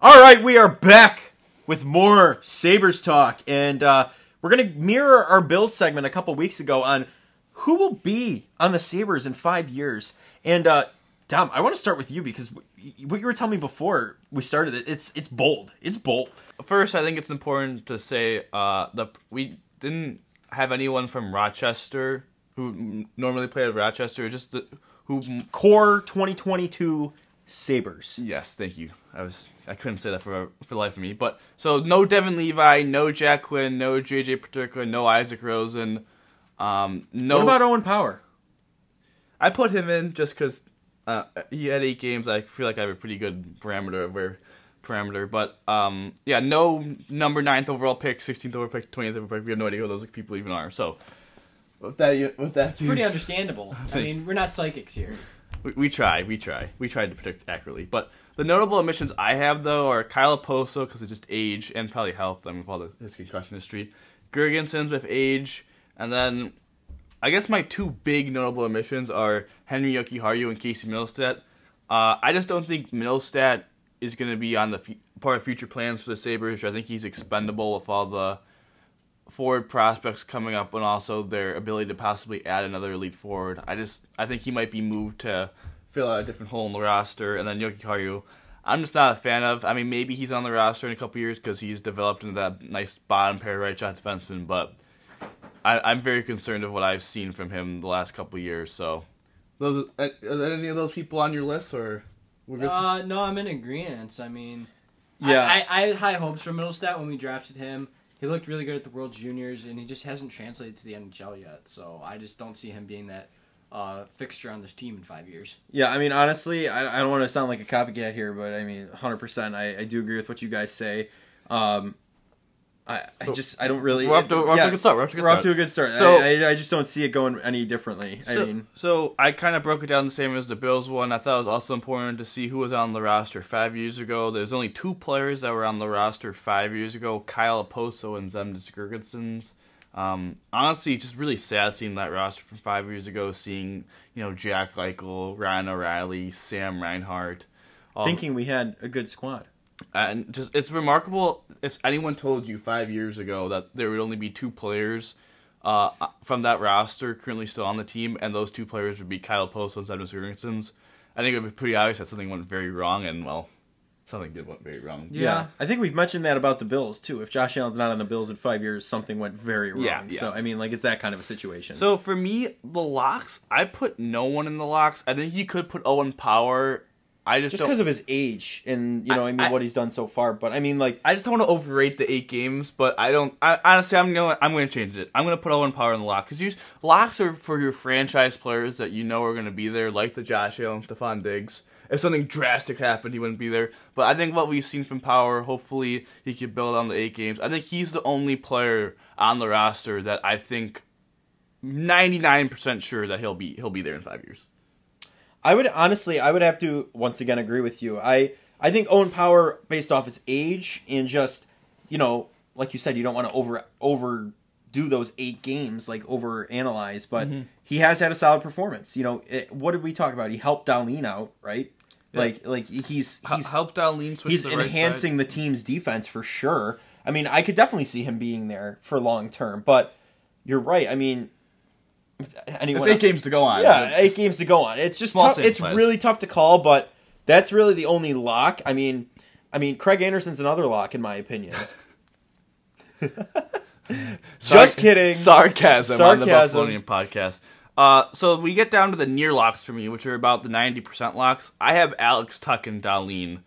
All right, we are back with more Sabres talk, and uh, we're going to mirror our Bills segment a couple weeks ago on who will be on the Sabres in five years. And uh, Dom, I want to start with you because what you were telling me before we started it, it's it's bold. It's bold. First, I think it's important to say uh, the we didn't have anyone from Rochester who normally played at Rochester. Just the, who Core 2022 Sabres. Yes, thank you. I was I couldn't say that for for the life of me. But so no Devon Levi, no Jack Quinn, no JJ Peterka, no Isak Rosen. Um, no, What about Owen Power? I put him in just because uh, he had eight games. I feel like I have a pretty good parameter of where parameter. But um, yeah, no number ninth overall pick, sixteenth overall pick, twentieth overall pick. We have no idea who those people even are. So with that, with that, Pretty understandable. <laughs> I mean, we're not psychics here. We, we try, we try, we tried to predict accurately. But the notable omissions I have though are Kyle Okposo because of just age and probably health. I mean, with all the, his concussion history, Girgensons with age, and then I guess my two big notable omissions are Henri Jokiharju and Casey Mittelstadt. Uh, I just don't think Mittelstadt is going to be on the f- part of future plans for the Sabres. I think he's expendable with all the forward prospects coming up and also their ability to possibly add another elite forward. I just I think he might be moved to fill out a different hole in the roster. And then Jokiharju, I'm just not a fan of. I mean, maybe he's on the roster in a couple years because he's developed into that nice bottom pair right shot defenseman. But I, I'm very concerned of what I've seen from him the last couple years. So, those are there any of those people on your list or? We're good? Uh, no, I'm in agreement. I mean, Yeah. I, I, I had high hopes for Mittelstadt when we drafted him. He looked really good at the World Juniors, and he just hasn't translated to the NHL yet. So I just don't see him being that uh, fixture on this team in five years. Yeah, I mean, honestly, I, I don't want to sound like a copycat here, but I mean, 100%. I, I do agree with what you guys say. Um, I, I just I don't really. We're off to- we're off to a good start, we're off to a good We're off start. to a good start. So- I, I, I just don't see it going any differently. I So, mean, so I kind of broke it down the same as the Bills one. I thought it was also important to see who was on the roster five years ago. There's only two players that were on the roster five years ago: Kyle Okposo and Zemgus Girgensons. Um, honestly, just really sad seeing that roster from five years ago. Seeing you know Jack Eichel, Ryan O'Reilly, Sam Reinhart. all- thinking we had a good squad. And just it's remarkable if anyone told you five years ago that there would only be two players uh, from that roster currently still on the team, and those two players would be Kyle Post and Edmund Girgensons. I think it would be pretty obvious that something went very wrong, and well, something did went very wrong. Yeah. I think we've mentioned that about the Bills too. If Josh Allen's not on the Bills in five years, something went very wrong. Yeah, yeah. So I mean, like it's that kind of a situation. So for me, the locks, I put no one in the locks. I think you could put Owen Power. I just, just because of his age and you know, I- I, mean, I- what he's done so far. But I mean, like, I just don't want to overrate the eight games, but I don't. I, honestly, I'm gonna I'm gonna change it. I'm gonna put Owen Power in the lock because locks are for your franchise players that you know are gonna be there, like the Josh Allen, Stefon Diggs. If something drastic happened, he wouldn't be there. But I think what we've seen from Power, hopefully he could build on the eight games. I think he's the only player on the roster that I think 99% sure that he'll be he'll be there in five years. I would honestly, I would have to once again agree with you. I I think Owen Power, based off his age and just you know, like you said, you don't want to over overdo those eight games, like over analyze. But Mm-hmm. he has had a solid performance. You know, it, what did we talk about? He helped Dahlin out, right? Like like he's he's helped Dahlin he's the right enhancing side. the team's defense for sure. I mean, I could definitely see him being there for long term. But you're right. I mean, anyone It's eight games to go on. yeah, eight games to go on. It's just Small tough. sample It's size. really tough to call, but that's really the only lock. I mean, I mean, Craig Anderson's another lock in my opinion. <laughs> just kidding. Sarcasm, on the Sarcasm. Buffalonian podcast. Uh, so we get down to the near locks for me, which are about the 90% locks. I have Alex Tuch and Dahlin.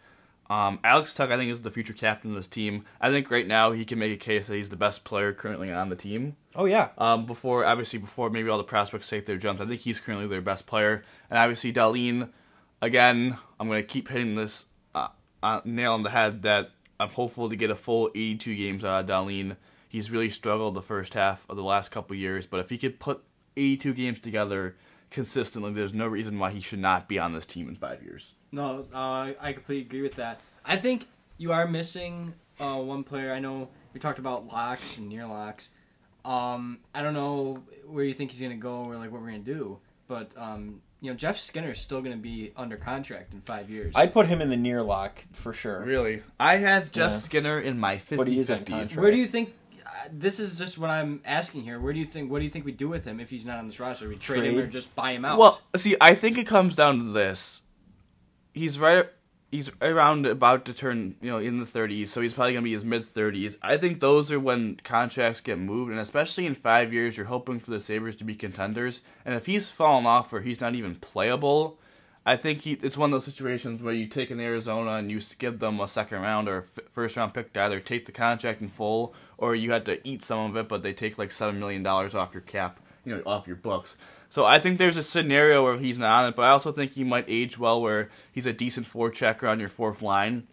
Um, Alex Tuch, I think, is the future captain of this team. I think right now he can make a case that he's the best player currently on the team. Oh yeah, Um, before, obviously, before maybe all the prospects take their jumps, I think he's currently their best player. And obviously, Dahlin, again, I'm going to keep hitting this uh, uh, nail on the head that I'm hopeful to get a full 82 games out of Dahlin. He's really struggled the first half of the last couple years, but if he could put 82 games together consistently, there's no reason why he should not be on this team in five years. No, uh, I completely agree with that. I think you are missing uh, one player. I know we talked about locks and near locks. Um, I don't know where you think he's gonna go or like what we're gonna do, but um, you know Jeff Skinner is still gonna be under contract in five years. I'd put him in the near lock for sure. Really? I have Jeff Yeah. Skinner in my 50 But he is on 50. contract. Where do you think? This is just what I'm asking here. Where do you think? What do you think we do with him if he's not on this roster? We trade, him or just buy him out? Well, see, I think it comes down to this. He's right. He's around about to turn, you know, in the 30s, so he's probably gonna be his mid 30s. I think those are when contracts get moved, and especially in five years, you're hoping for the Sabres to be contenders. And if he's fallen off or he's not even playable, I think he, it's one of those situations where you take an Arizona and you give them a second round or a f- first round pick to either take the contract in full or you had to eat some of it, but they take like seven million dollars off your cap, you know, off your books. So I think there's a scenario where he's not on it, but I also think he might age well where he's a decent four checker on your fourth line.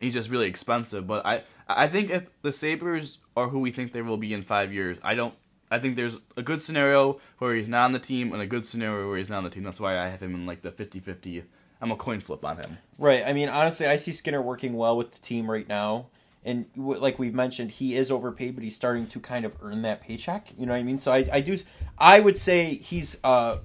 He's just really expensive, but I I think if the Sabres are who we think they will be in five years, I don't. I think there's a good scenario where he's not on the team and a good scenario where he's not on the team. That's why I have him in like the 50-50. I'm a coin flip on him. Right. I mean, honestly, I see Skinner working well with the team right now. And like we've mentioned, he is overpaid, but he's starting to kind of earn that paycheck. You know what I mean? So I, I do, I would say he's uh,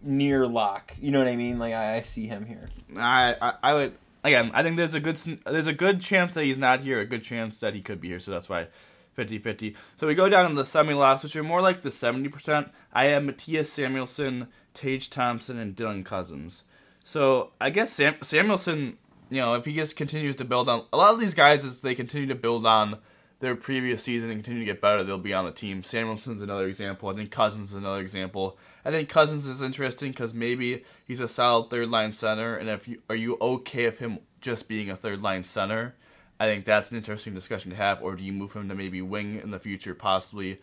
near lock. You know what I mean? Like I, I see him here. I, I I would again. I think there's a good there's a good chance that he's not here. A good chance that he could be here. So that's why 50-50. So we go down to the semi locks, which are more like the seventy percent. I have Mattias Samuelsson, Tage Thompson, and Dylan Cozens. So I guess Sam, Samuelsson, you know, if he just continues to build on a lot of these guys, as they continue to build on their previous season and continue to get better, they'll be on the team. Samuelsson's another example. I think Cozens is another example. I think Cozens is interesting because maybe he's a solid third line center, and if you are you okay with him just being a third line center? I think that's an interesting discussion to have. Or do you move him to maybe wing in the future, possibly?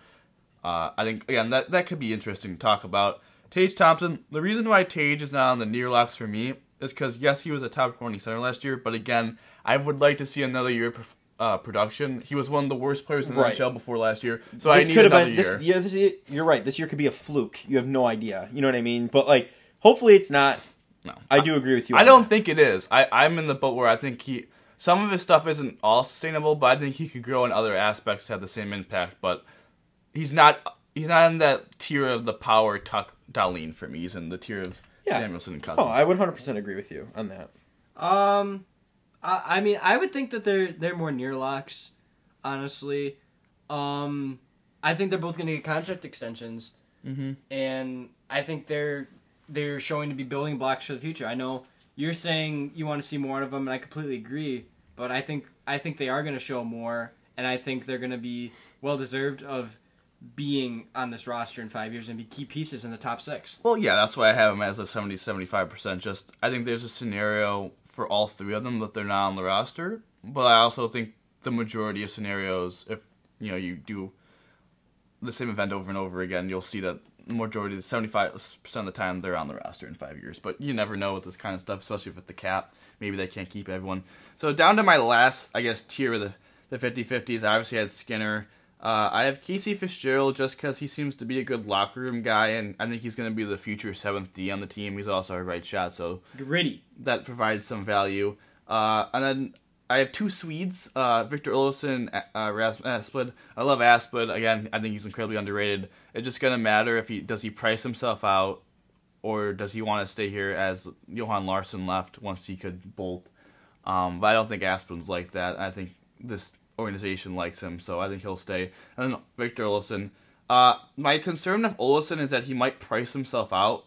Uh, I think again that that could be interesting to talk about. Tage Thompson. The reason why Tage is not on the near locks for me is because yes, he was a top twenty center last year, but again, I would like to see another year perf- uh, production. He was one of the worst players in the Right. NHL before last year. So this I need could have another been year. this. Yeah, this, you're right. This year could be a fluke. You have no idea. You know what I mean? But like, hopefully, it's not. no. I do agree with you. I don't that. think it is. I, I'm in the boat where I think he some of his stuff isn't all sustainable, but I think he could grow in other aspects to have the same impact. But he's not he's not in that tier of the power Tuch Dahlin for me. He's in the tier of Yeah. Samuelsson and Cozens. Oh, I would 100 percent agree with you on that. Um, I, I mean, I would think that they're they're more near locks, honestly. Um, I think they're both going to get contract extensions, mm-hmm. and I think they're they're showing to be building blocks for the future. I know you're saying you want to see more of them, and I completely agree. But I think I think they are going to show more, and I think they're going to be well deserved of being on this roster in five years and be key pieces in the top six. Well, yeah, that's why I have him as a 70 75%. Just I think there's a scenario for all three of them that they're not on the roster, but I also think the majority of scenarios if you know you do the same event over and over again, you'll see that majority, 75% of the time, they're on the roster in five years. But you never know with this kind of stuff, especially with the cap. Maybe they can't keep everyone. So down to my last, I guess, tier of the, the 50-50s, I obviously had Skinner. Uh, I have Casey Fitzgerald just because he seems to be a good locker room guy, and I think he's going to be the future 7th D on the team. He's also a right shot, so Gritty. that provides some value. Uh, and then I have two Swedes, uh, Victor Olsson, uh, Rasmus Asplund. I love Asplund. Again, I think he's incredibly underrated. It's just gonna matter if he does he price himself out, or does he want to stay here as Johan Larsson left once he could bolt. Um, but I don't think Asplund's like that. I think this organization likes him, so I think he'll stay. And then Victor Olsson. Uh, my concern with Olsson is that he might price himself out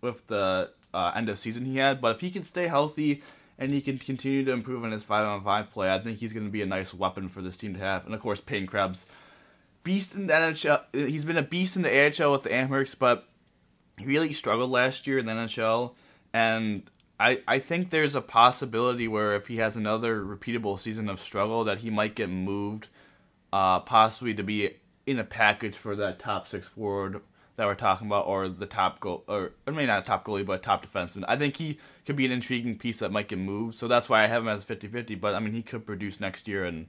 with the uh, end of season he had. But if he can stay healthy and he can continue to improve on his five on five play, I think he's going to be a nice weapon for this team to have. And of course, Peyton Krebs, beast in the NHL. He's been a beast in the AHL with the Amerks, but he really struggled last year in the NHL. And I I think there's a possibility where if he has another repeatable season of struggle, that he might get moved, uh, possibly to be in a package for that top six forward that we're talking about, or the top goal, or I mean not a top goalie, but a top defenseman. I think he could be an intriguing piece that might get moved. So that's why I have him as 50-50, But I mean, he could produce next year, and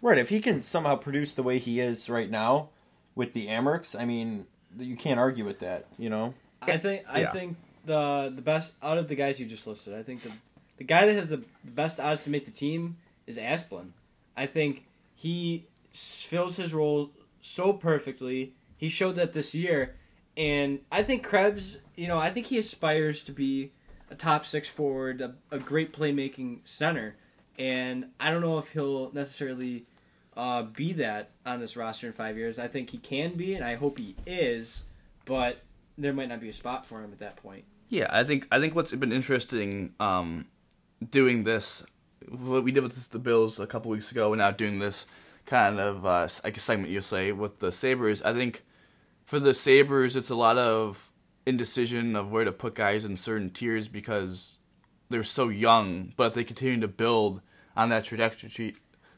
Right. If he can somehow produce the way he is right now with the Amerks, I mean, you can't argue with that. You know. I think I Yeah. think the the best out of the guys you just listed, I think the the guy that has the best odds to make the team is Asplund. I think he fills his role so perfectly. He showed that this year, and I think Krebs. You know, I think he aspires to be a top six forward, a, a great playmaking center, and I don't know if he'll necessarily uh, be that on this roster in five years. I think he can be, and I hope he is, but there might not be a spot for him at that point. Yeah, I think I think what's been interesting um, doing this, what we did with this, the Bills a couple weeks ago, and now doing this kind of uh, like a segment you say with the Sabres. I think for the Sabres, it's a lot of indecision of where to put guys in certain tiers because they're so young, but if they continue to build on that trajectory,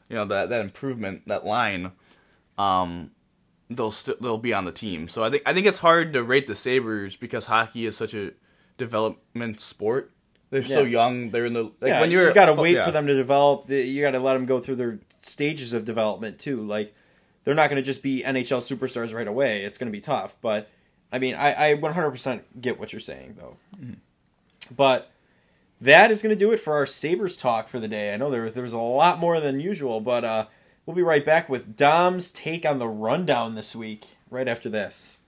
you know that that improvement, that line, um, they'll still they'll be on the team. So I think I think it's hard to rate the Sabres because hockey is such a development sport. They're so young. They're in the like yeah, when you're you got to oh, wait yeah. for them to develop. You got to let them go through their stages of development too. Like they're not going to just be NHL superstars right away. It's going to be tough. But I mean, I, I 100% get what you're saying though. Mm-hmm. But that is going to do it for our Sabres talk for the day. I know there there was a lot more than usual, but uh, we'll be right back with Dom's take on the rundown this week. Right after this.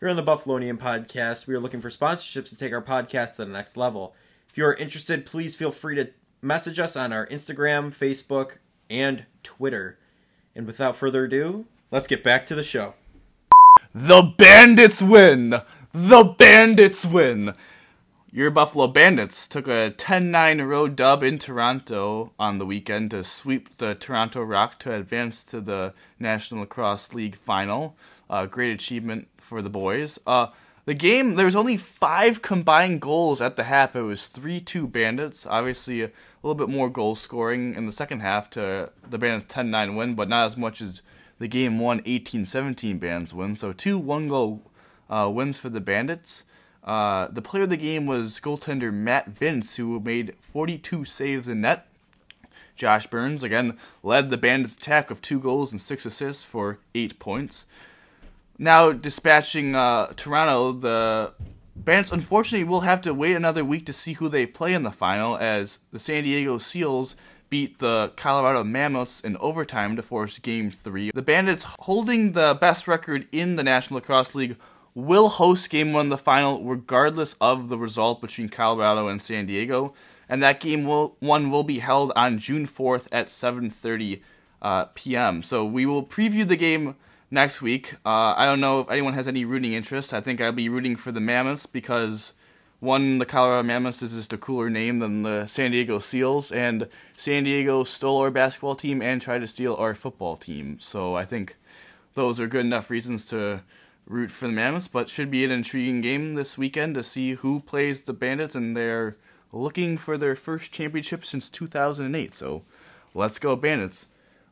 Here on the Buffalonian podcast, we are looking for sponsorships to take our podcast to the next level. If you are interested, please feel free to message us on our Instagram, Facebook, and Twitter. And without further ado, let's get back to the show. The Bandits win! The Bandits win! Your Buffalo Bandits took a 10 9 road dub in Toronto on the weekend to sweep the Toronto Rock to advance to the National Lacrosse League final. Uh, great achievement for the boys. Uh, the game, there was only five combined goals at the half. It was 3 2 Bandits. Obviously, a little bit more goal scoring in the second half to the Bandits' 10 9 win, but not as much as the game one 18 17 Bands win. So, two one goal uh, wins for the Bandits. Uh, the player of the game was goaltender Matt Vince, who made 42 saves in net. Josh Burns again led the Bandits' attack of two goals and six assists for eight points. Now dispatching uh, Toronto, the Bandits unfortunately will have to wait another week to see who they play in the final, as the San Diego Seals beat the Colorado Mammoths in overtime to force Game Three. The Bandits, holding the best record in the National Lacrosse League, will host Game One of the final, regardless of the result between Colorado and San Diego and that game will one will be held on June 4th at 7:30 uh, p.m. So we will preview the game next week. Uh, I don't know if anyone has any rooting interest. I think I'll be rooting for the Mammoths because one, the Colorado Mammoths is just a cooler name than the San Diego Seals, and San Diego stole our basketball team and tried to steal our football team. So I think those are good enough reasons to root for the Mammoths. But should be an intriguing game this weekend to see who plays the Bandits and they're looking for their first championship since 2008. So let's go Bandits.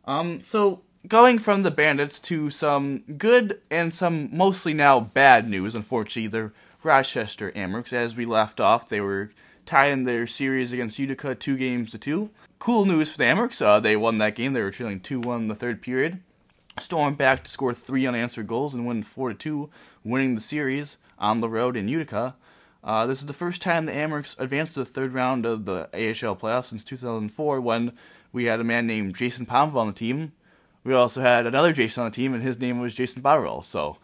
Um, so going from the Bandits to some good and some mostly now bad news. Unfortunately, the Rochester Amerks, as we left off, they were tying their series against Utica two games to two. Cool news for the Amerks. Uh, they won that game. They were trailing 2 1 in the third period. Stormed back to score three unanswered goals and win 4 2, winning the series on the road in Utica. Uh, this is the first time the Amerks advanced to the third round of the AHL playoffs since 2004 when we had a man named Jason Pominville on the team. We also had another Jason on the team, and his name was Jason Botterill. So,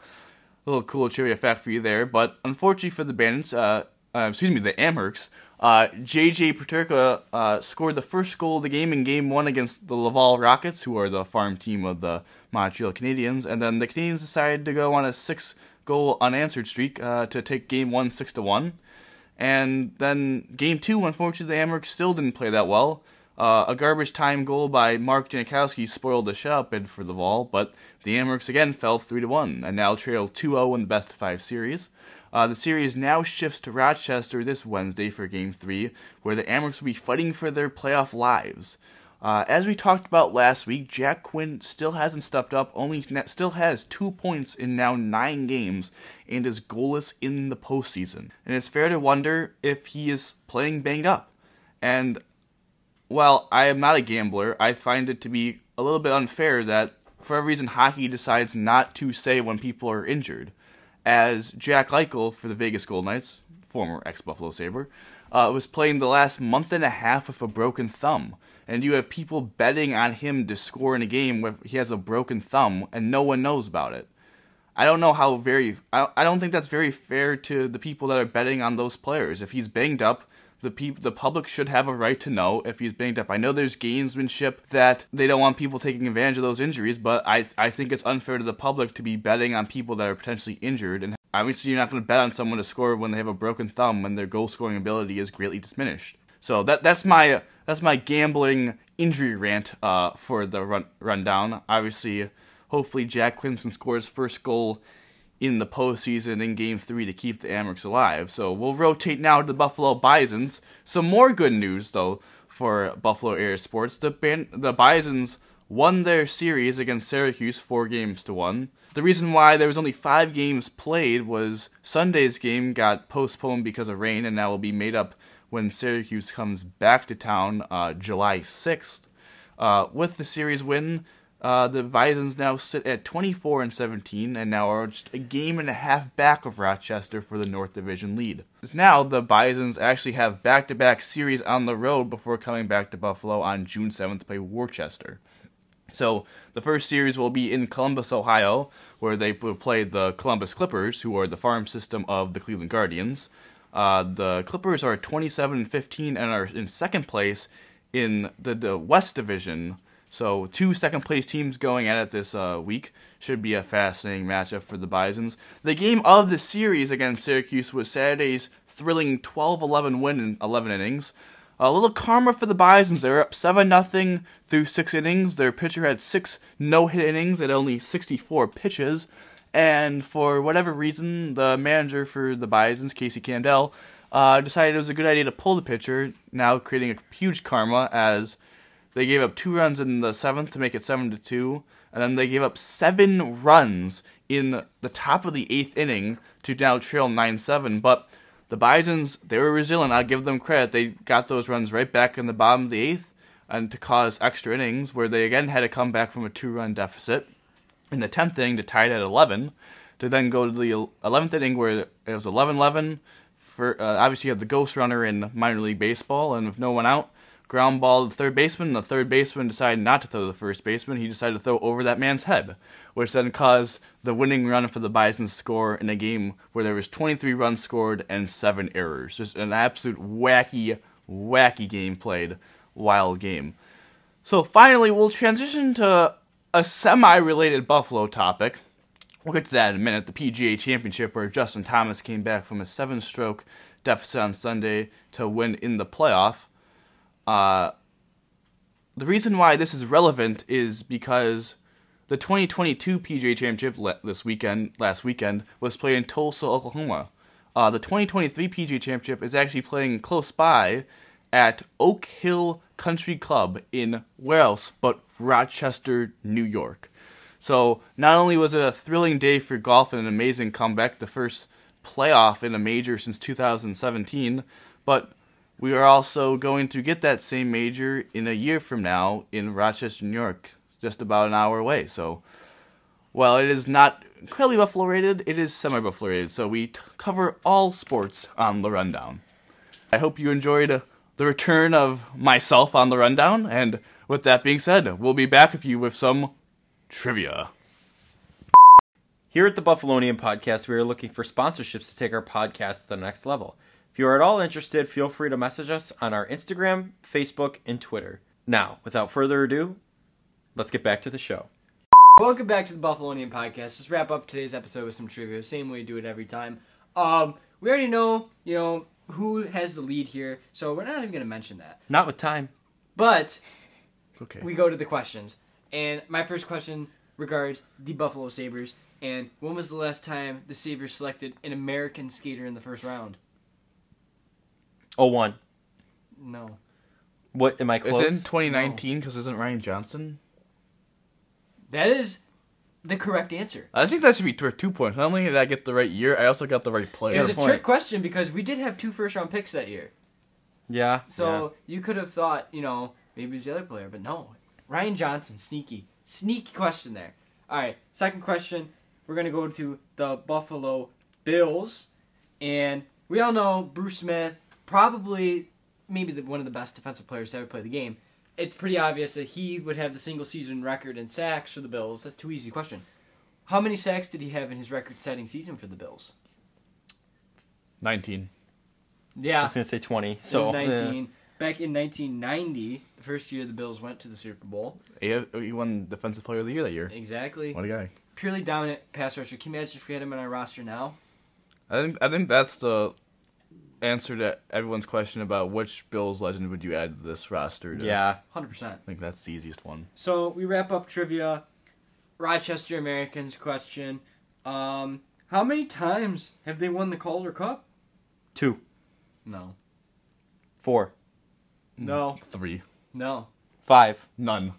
a little cool trivia fact for you there. But unfortunately for the Bandits, uh, uh, excuse me, the Amerks, uh, JJ Peterka uh, scored the first goal of the game in Game 1 against the Laval Rockets, who are the farm team of the Montreal Canadiens. And then the Canadiens decided to go on a 6 goal unanswered streak uh, to take game one six to one, and then game two, unfortunately, the Amerks still didn't play that well. Uh, a garbage time goal by Mark Jankowski spoiled the shutout bid for the Vol, but the Amerks again fell 3 to 1 and now trail 2 0 in the best of five series. Uh, the series now shifts to Rochester this Wednesday for Game 3, where the Amerks will be fighting for their playoff lives. Uh, as we talked about last week, Jack Quinn still hasn't stepped up, only still has two points in now nine games, and is goalless in the postseason. And it's fair to wonder if he is playing banged up. And while I am not a gambler, I find it to be a little bit unfair that for a reason hockey decides not to say when people are injured. As Jack Eichel for the Vegas Golden Knights, former ex Buffalo Sabre, uh, was playing the last month and a half with a broken thumb and you have people betting on him to score in a game where he has a broken thumb and no one knows about it. I don't know how very I, I don't think that's very fair to the people that are betting on those players. If he's banged up, the peop- the public should have a right to know if he's banged up. I know there's gamesmanship that they don't want people taking advantage of those injuries, but I I think it's unfair to the public to be betting on people that are potentially injured and obviously you're not going to bet on someone to score when they have a broken thumb when their goal scoring ability is greatly diminished. So that that's my that's my gambling injury rant uh, for the run rundown. Obviously, hopefully Jack Quinson scores first goal in the postseason in Game Three to keep the Amerks alive. So we'll rotate now to the Buffalo Bisons. Some more good news though for Buffalo Area Sports. The ban- the Bisons won their series against Syracuse four games to one. The reason why there was only five games played was Sunday's game got postponed because of rain and that will be made up when Syracuse comes back to town uh, July 6th. Uh, with the series win, uh, the Bisons now sit at 24 and 17 and now are just a game and a half back of Rochester for the North Division lead. Now the Bisons actually have back-to-back series on the road before coming back to Buffalo on June 7th to play Worcester. So the first series will be in Columbus, Ohio, where they will play the Columbus Clippers, who are the farm system of the Cleveland Guardians. Uh, the Clippers are 27 and 15 and are in second place in the, the West Division. So two second place teams going at it this uh, week should be a fascinating matchup for the Bisons. The game of the series against Syracuse was Saturday's thrilling 12-11 win in 11 innings. A little karma for the Bisons. They were up 7 0 through 6 innings. Their pitcher had 6 no hit innings at only 64 pitches. And for whatever reason, the manager for the Bisons, Casey Candaele, uh, decided it was a good idea to pull the pitcher, now creating a huge karma as they gave up two runs in the seventh to make it seven to two, and then they gave up seven runs in the top of the eighth inning to now trail nine seven. But the Bisons, they were resilient. I'll give them credit. They got those runs right back in the bottom of the eighth. and to cause extra innings where they again had to come back from a two-run deficit in the 10th inning to tie it at 11 to then go to the 11th inning where it was 11-11 for uh, obviously you have the ghost runner in minor league baseball and with no one out ground ball to the third baseman and the third baseman decided not to throw to the first baseman. He decided to throw over that man's head which then caused the winning run for the bison score in a game where there was 23 runs scored and 7 errors. Just an absolute wacky wacky game played. Wild game. So finally we'll transition to a semi-related buffalo topic. We'll get to that in a minute. The PGA Championship, where Justin Thomas came back from a seven stroke deficit on Sunday to win in the playoff. Uh, the reason why this is relevant is because the 2022 PGA Championship le- this weekend, last weekend, was played in Tulsa, Oklahoma. Uh, the 2023 PGA Championship is actually playing close by at Oak Hill Country Club in where else but Rochester, New York. So not only was it a thrilling day for golf and an amazing comeback, the first playoff in a major since 2017, but we are also going to get that same major in a year from now in Rochester, New York, just about an hour away. So, well, it is not incredibly buffalo rated, it is semi buffalo rated. So we t- cover all sports on the rundown. I hope you enjoyed uh, the return of myself on the rundown, and with that being said, we'll be back with you with some trivia. Here at the Buffalonian Podcast, we are looking for sponsorships to take our podcast to the next level. If you are at all interested, feel free to message us on our Instagram, Facebook, and Twitter. Now, without further ado, let's get back to the show. Welcome back to the Buffalonian Podcast. Let's wrap up today's episode with some trivia. Same way we do it every time. Um, we already know, you know, who has the lead here, so we're not even going to mention that. Not with time. But Okay. we go to the questions. And my first question regards the Buffalo Sabres. And when was the last time the Sabres selected an American skater in the first round? Oh, one. No. What am I close? Is close? it in 2019? Because isn't Ryan Johnson? That is the correct answer. I think that should be worth two points. Not only did I get the right year, I also got the right player. It was a point. trick question because we did have two first round picks that year. yeah. So you could have thought, you know, maybe it was the other player, but no. Ryan Johnson, sneaky. Sneaky question there. All right, second question. We're going to go to the Buffalo Bills. And we all know Bruce Smith, probably maybe the, one of the best defensive players to ever play the game. It's pretty obvious that he would have the single season record in sacks for the Bills. That's too easy a question. How many sacks did he have in his record setting season for the Bills? 19. Yeah. I was gonna say twenty. It So was 19. Back in 1990, the first year the Bills went to the Super Bowl. He, he won Defensive Player of the Year that year. Exactly. What a guy. Purely dominant pass rusher. Can you imagine if we had him on our roster now? I think I think that's the answer to everyone's question about which Bills legend would you add to this roster. To. yeah. 100%. I think that's the easiest one. So we wrap up trivia. Rochester Americans question. Um, how many times have they won the Calder Cup? Two, No. four, No. Three. No. five. None.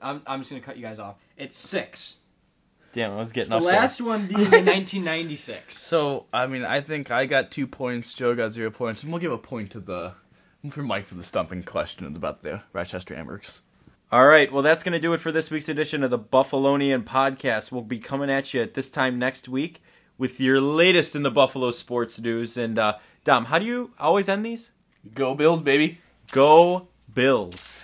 I'm, I'm just going to cut you guys off. It's six. Damn, I was getting the us. last one being in 1996. <laughs> So I mean, I think I got two points. Joe got zero points, and we'll give a point to the for Mike for the stumping question about the Rochester Amerks. All right, well, that's going to do it for this week's edition of the Buffalonian podcast. We'll be coming at you at this time next week with your latest in the Buffalo sports news. And, uh, Dom, how do you always end these? Go Bills, baby. Go Bills.